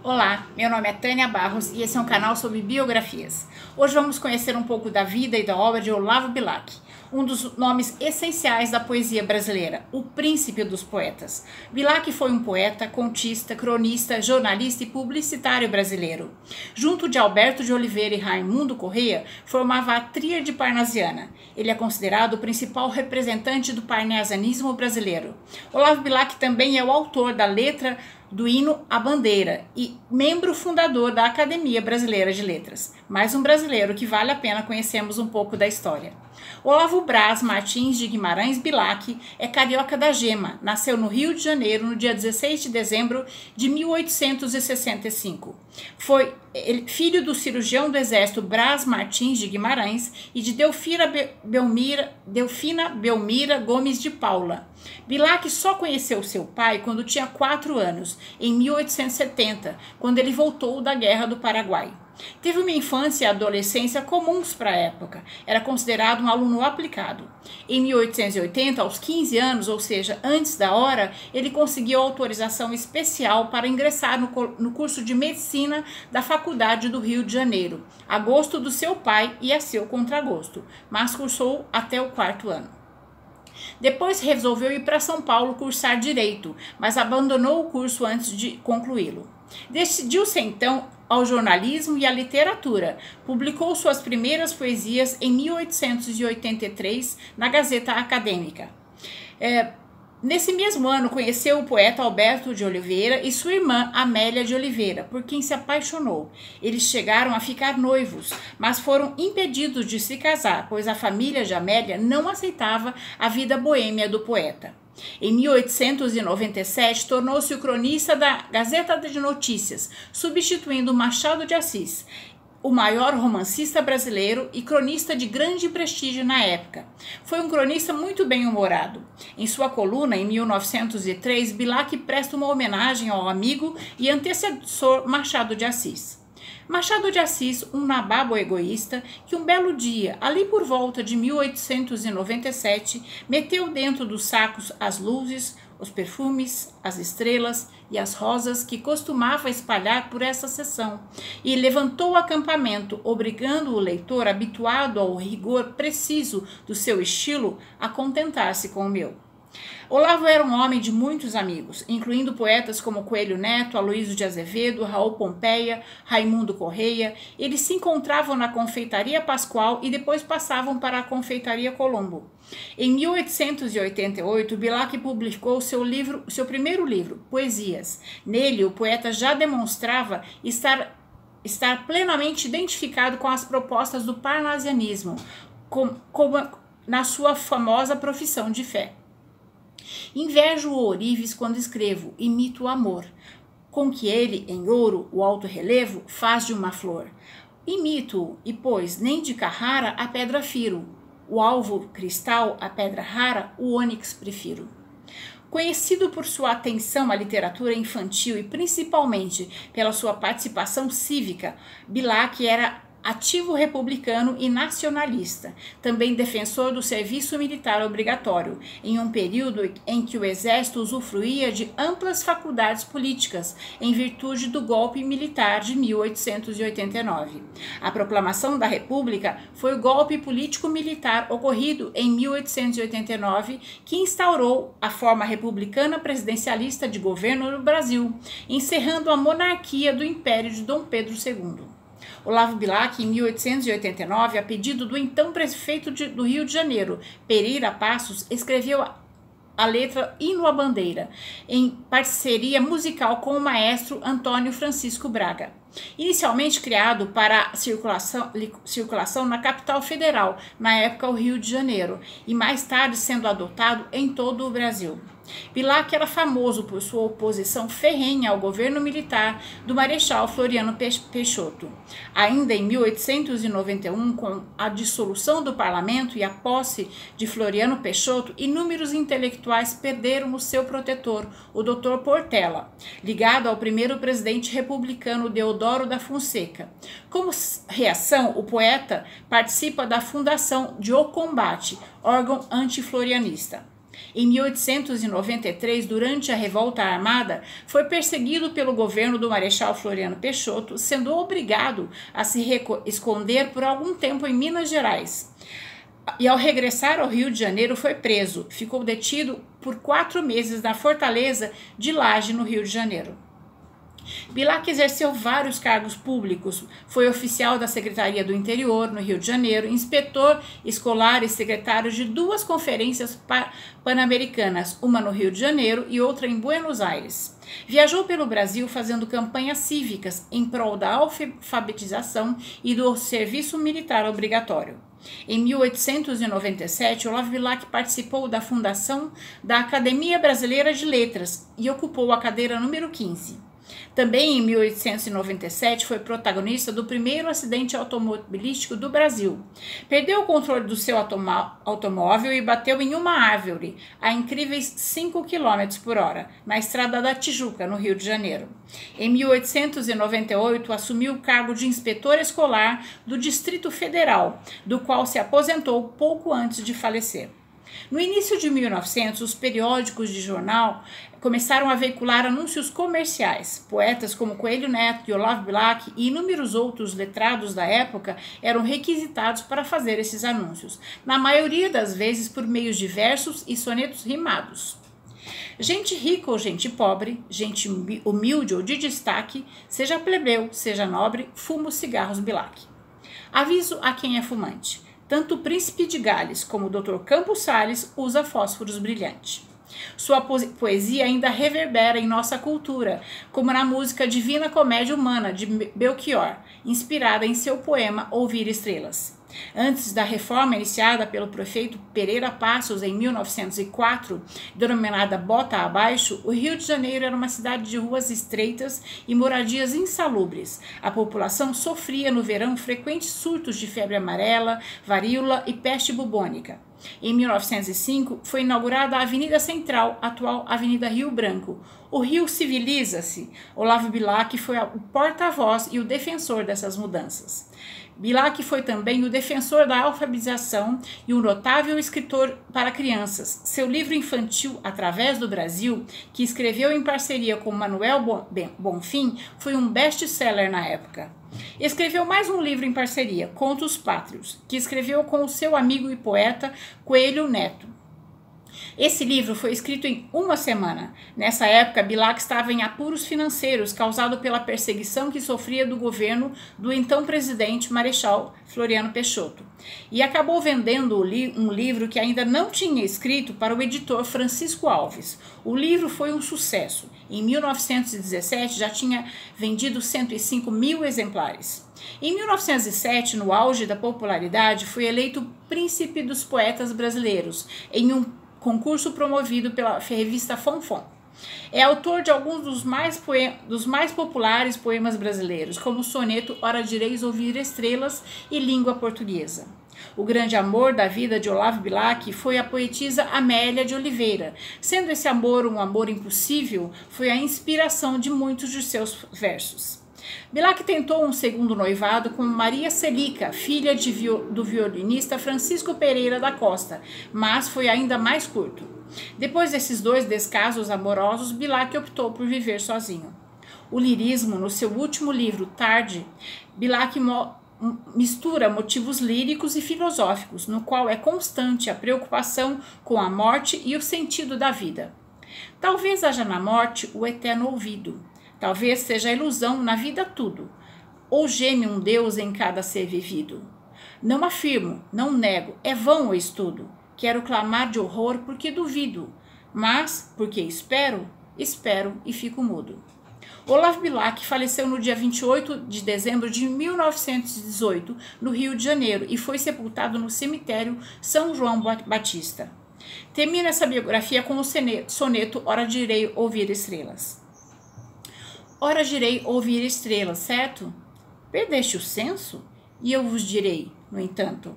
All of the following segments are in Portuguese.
Olá, meu nome é Tânia Barros e esse é um canal sobre biografias. Hoje vamos conhecer um pouco da vida e da obra de Olavo Bilac, um dos nomes essenciais da poesia brasileira, o príncipe dos poetas. Bilac foi um poeta, contista, cronista, jornalista e publicitário brasileiro. Junto de Alberto de Oliveira e Raimundo Correia, formava a tríade parnasiana. Ele é considerado o principal representante do parnasianismo brasileiro. Olavo Bilac também é o autor da letra do hino à bandeira e membro fundador da Academia Brasileira de Letras. Mais um brasileiro que vale a pena conhecermos um pouco da história. Olavo Braz Martins de Guimarães Bilac é carioca da gema. Nasceu no Rio de Janeiro no dia 16 de dezembro de 1865. Foi filho do cirurgião do exército Braz Martins de Guimarães e de Delfina Belmira, Delfina Belmira Gomes de Paula. Bilac só conheceu seu pai quando tinha quatro anos, em 1870, quando ele voltou da Guerra do Paraguai. Teve uma infância e adolescência comuns para a época. Era considerado um aluno aplicado. Em 1880, aos 15 anos, ou seja, antes da hora, ele conseguiu autorização especial para ingressar no, no curso de medicina da Faculdade do Rio de Janeiro, a gosto do seu pai e a seu contragosto, mas cursou até o quarto ano. Depois resolveu ir para São Paulo cursar direito, mas abandonou o curso antes de concluí-lo. Decidiu-se então ao jornalismo e à literatura. Publicou suas primeiras poesias em 1883 na Gazeta Acadêmica. É, Nesse mesmo ano, conheceu o poeta Alberto de Oliveira e sua irmã Amélia de Oliveira, por quem se apaixonou. Eles chegaram a ficar noivos, mas foram impedidos de se casar, pois a família de Amélia não aceitava a vida boêmia do poeta. Em 1897, tornou-se o cronista da Gazeta de Notícias, substituindo Machado de Assis, o maior romancista brasileiro e cronista de grande prestígio na época. Foi um cronista muito bem-humorado. Em sua coluna, em 1903, Bilac presta uma homenagem ao amigo e antecessor Machado de Assis. Machado de Assis, um nababo egoísta, que um belo dia, ali por volta de 1897, meteu dentro dos sacos as luzes, os perfumes, as estrelas e as rosas que costumava espalhar por essa sessão, e levantou o acampamento, obrigando o leitor habituado ao rigor preciso do seu estilo a contentar-se com o meu. Olavo era um homem de muitos amigos, incluindo poetas como Coelho Neto, Aloísio de Azevedo, Raul Pompeia, Raimundo Correia. Eles se encontravam na Confeitaria Pascoal e depois passavam para a Confeitaria Colombo. Em 1888, Bilac publicou seu livro, seu primeiro livro, Poesias. Nele, o poeta já demonstrava estar estar plenamente identificado com as propostas do parnasianismo, na sua famosa profissão de fé. Invejo o ourives quando escrevo, imito o amor, com que ele, em ouro, o alto relevo, faz de uma flor. Imito-o, e pois nem de Carrara a pedra firo, o alvo cristal, a pedra rara, o ônix prefiro. Conhecido por sua atenção à literatura infantil e principalmente pela sua participação cívica, Bilac era ativo republicano e nacionalista, também defensor do serviço militar obrigatório, em um período em que o exército usufruía de amplas faculdades políticas, em virtude do golpe militar de 1889. A proclamação da República foi o golpe político-militar ocorrido em 1889 que instaurou a forma republicana presidencialista de governo no Brasil, encerrando a monarquia do Império de Dom Pedro II. Olavo Bilac, em 1889, a pedido do então prefeito de, do Rio de Janeiro, Pereira Passos, escreveu a letra Hino à Bandeira, em parceria musical com o maestro Antônio Francisco Braga. Inicialmente criado para circulação, circulação na capital federal, na época o Rio de Janeiro, e mais tarde sendo adotado em todo o Brasil. Bilac era famoso por sua oposição ferrenha ao governo militar do Marechal Floriano Peixoto. Ainda em 1891, com a dissolução do parlamento e a posse de Floriano Peixoto, inúmeros intelectuais perderam o seu protetor, o Dr. Portela, ligado ao primeiro presidente republicano Deodoro da Fonseca. Como reação, o poeta participa da fundação de O Combate, órgão antiflorianista. Em 1893, durante a Revolta Armada, foi perseguido pelo governo do Marechal Floriano Peixoto, sendo obrigado a se esconder por algum tempo em Minas Gerais. E ao regressar ao Rio de Janeiro, foi preso. Ficou detido por quatro meses na fortaleza de Laje, no Rio de Janeiro. Bilac exerceu vários cargos públicos. Foi oficial da Secretaria do Interior, no Rio de Janeiro, inspetor escolar e secretário de duas conferências pan-americanas, uma no Rio de Janeiro e outra em Buenos Aires. Viajou pelo Brasil fazendo campanhas cívicas em prol da alfabetização e do serviço militar obrigatório. Em 1897, Olavo Bilac participou da fundação da Academia Brasileira de Letras e ocupou a cadeira número 15. Também em 1897 foi protagonista do primeiro acidente automobilístico do Brasil. Perdeu o controle do seu automóvel e bateu em uma árvore a incríveis 5 km por hora, na estrada da Tijuca, no Rio de Janeiro. Em 1898 assumiu o cargo de inspetor escolar do Distrito Federal, do qual se aposentou pouco antes de falecer. No início de 1900, os periódicos de jornal começaram a veicular anúncios comerciais. Poetas como Coelho Neto e Olavo Bilac e inúmeros outros letrados da época eram requisitados para fazer esses anúncios, na maioria das vezes por meios diversos e sonetos rimados. Gente rica ou gente pobre, gente humilde ou de destaque, seja plebeu, seja nobre, fuma os cigarros Bilac. Aviso a quem é fumante. Tanto o príncipe de Gales como o Dr. Campos Salles usa fósforos brilhantes. Sua poesia ainda reverbera em nossa cultura, como na música Divina Comédia Humana de Belchior, inspirada em seu poema Ouvir Estrelas. Antes da reforma iniciada pelo prefeito Pereira Passos em 1904, denominada Bota Abaixo, o Rio de Janeiro era uma cidade de ruas estreitas e moradias insalubres. A população sofria no verão frequentes surtos de febre amarela, varíola e peste bubônica. Em 1905, foi inaugurada a Avenida Central, atual Avenida Rio Branco. O Rio civiliza-se. Olavo Bilac foi o porta-voz e o defensor dessas mudanças. Bilac foi também o defensor da alfabetização e um notável escritor para crianças. Seu livro infantil Através do Brasil, que escreveu em parceria com Manuel Bonfim, foi um best-seller na época. Escreveu mais um livro em parceria, Contos Pátrios, que escreveu com o seu amigo e poeta Coelho Neto. Esse livro foi escrito em uma semana. Nessa época, Bilac estava em apuros financeiros causado pela perseguição que sofria do governo do então presidente Marechal Floriano Peixoto. E acabou vendendo um livro que ainda não tinha escrito para o editor Francisco Alves. O livro foi um sucesso. Em 1917 já tinha vendido 105 mil exemplares. Em 1907, no auge da popularidade, foi eleito Príncipe dos Poetas Brasileiros em um concurso promovido pela revista Fonfon. É autor de alguns dos mais, dos mais populares poemas brasileiros, como o soneto Ora Direis Ouvir Estrelas e Língua Portuguesa. O grande amor da vida de Olavo Bilac foi a poetisa Amélia de Oliveira. Sendo esse amor um amor impossível, foi a inspiração de muitos de seus versos. Bilac tentou um segundo noivado com Maria Celica, filha do violinista Francisco Pereira da Costa, mas foi ainda mais curto. Depois desses dois descasos amorosos, Bilac optou por viver sozinho. O lirismo, no seu último livro, Tarde, Bilac mistura motivos líricos e filosóficos, no qual é constante a preocupação com a morte e o sentido da vida. Talvez haja na morte o eterno ouvido, Talvez seja ilusão na vida tudo, ou geme um Deus em cada ser vivido. Não afirmo, não nego, é vão o estudo. Quero clamar de horror porque duvido, mas porque espero, espero e fico mudo. Olavo Bilac faleceu no dia 28 de dezembro de 1918, no Rio de Janeiro, e foi sepultado no cemitério São João Batista. Termina essa biografia com o soneto Hora direi ouvir estrelas. Ora direi ouvir estrelas, certo? Perdeste o senso? E eu vos direi, no entanto,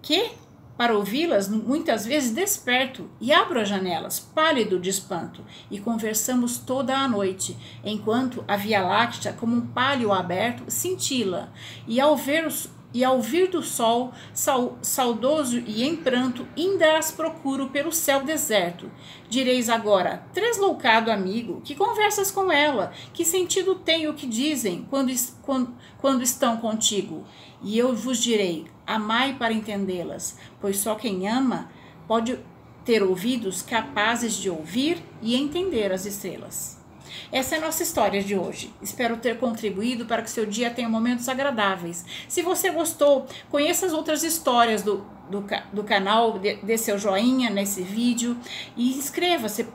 que, para ouvi-las, muitas vezes desperto e abro as janelas, pálido de espanto, e conversamos toda a noite, enquanto a Via Láctea, como um palio aberto, cintila, e ao ver os e ao vir do sol, saudoso e em pranto, ainda as procuro pelo céu deserto. Direis agora, tresloucado amigo, que conversas com ela? Que sentido tem o que dizem quando, quando, quando estão contigo? E eu vos direi, amai para entendê-las, pois só quem ama pode ter ouvidos capazes de ouvir e entender as estrelas. Essa é a nossa história de hoje. Espero ter contribuído para que seu dia tenha momentos agradáveis. Se você gostou, conheça as outras histórias do, do, do canal, dê, dê seu joinha nesse vídeo e inscreva-se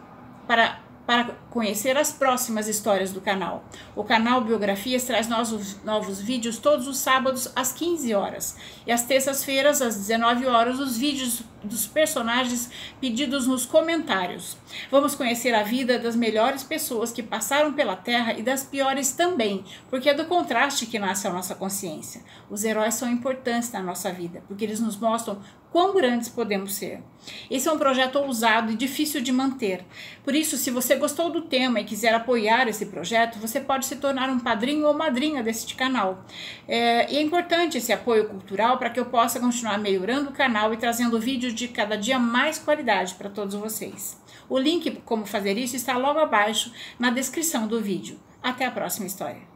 para para conhecer as próximas histórias do canal. O canal Biografias traz novos, novos vídeos todos os sábados às 15 horas e às terças-feiras às 19 horas os vídeos dos personagens pedidos nos comentários. Vamos conhecer a vida das melhores pessoas que passaram pela Terra e das piores também, porque é do contraste que nasce a nossa consciência. Os heróis são importantes na nossa vida, porque eles nos mostram quão grandes podemos ser. Esse é um projeto ousado e difícil de manter. Por isso, se você gostou do tema e quiser apoiar esse projeto, você pode se tornar um padrinho ou madrinha deste canal. É, e é importante esse apoio cultural para que eu possa continuar melhorando o canal e trazendo vídeos de cada dia mais qualidade para todos vocês. O link como fazer isso está logo abaixo na descrição do vídeo. Até a próxima história.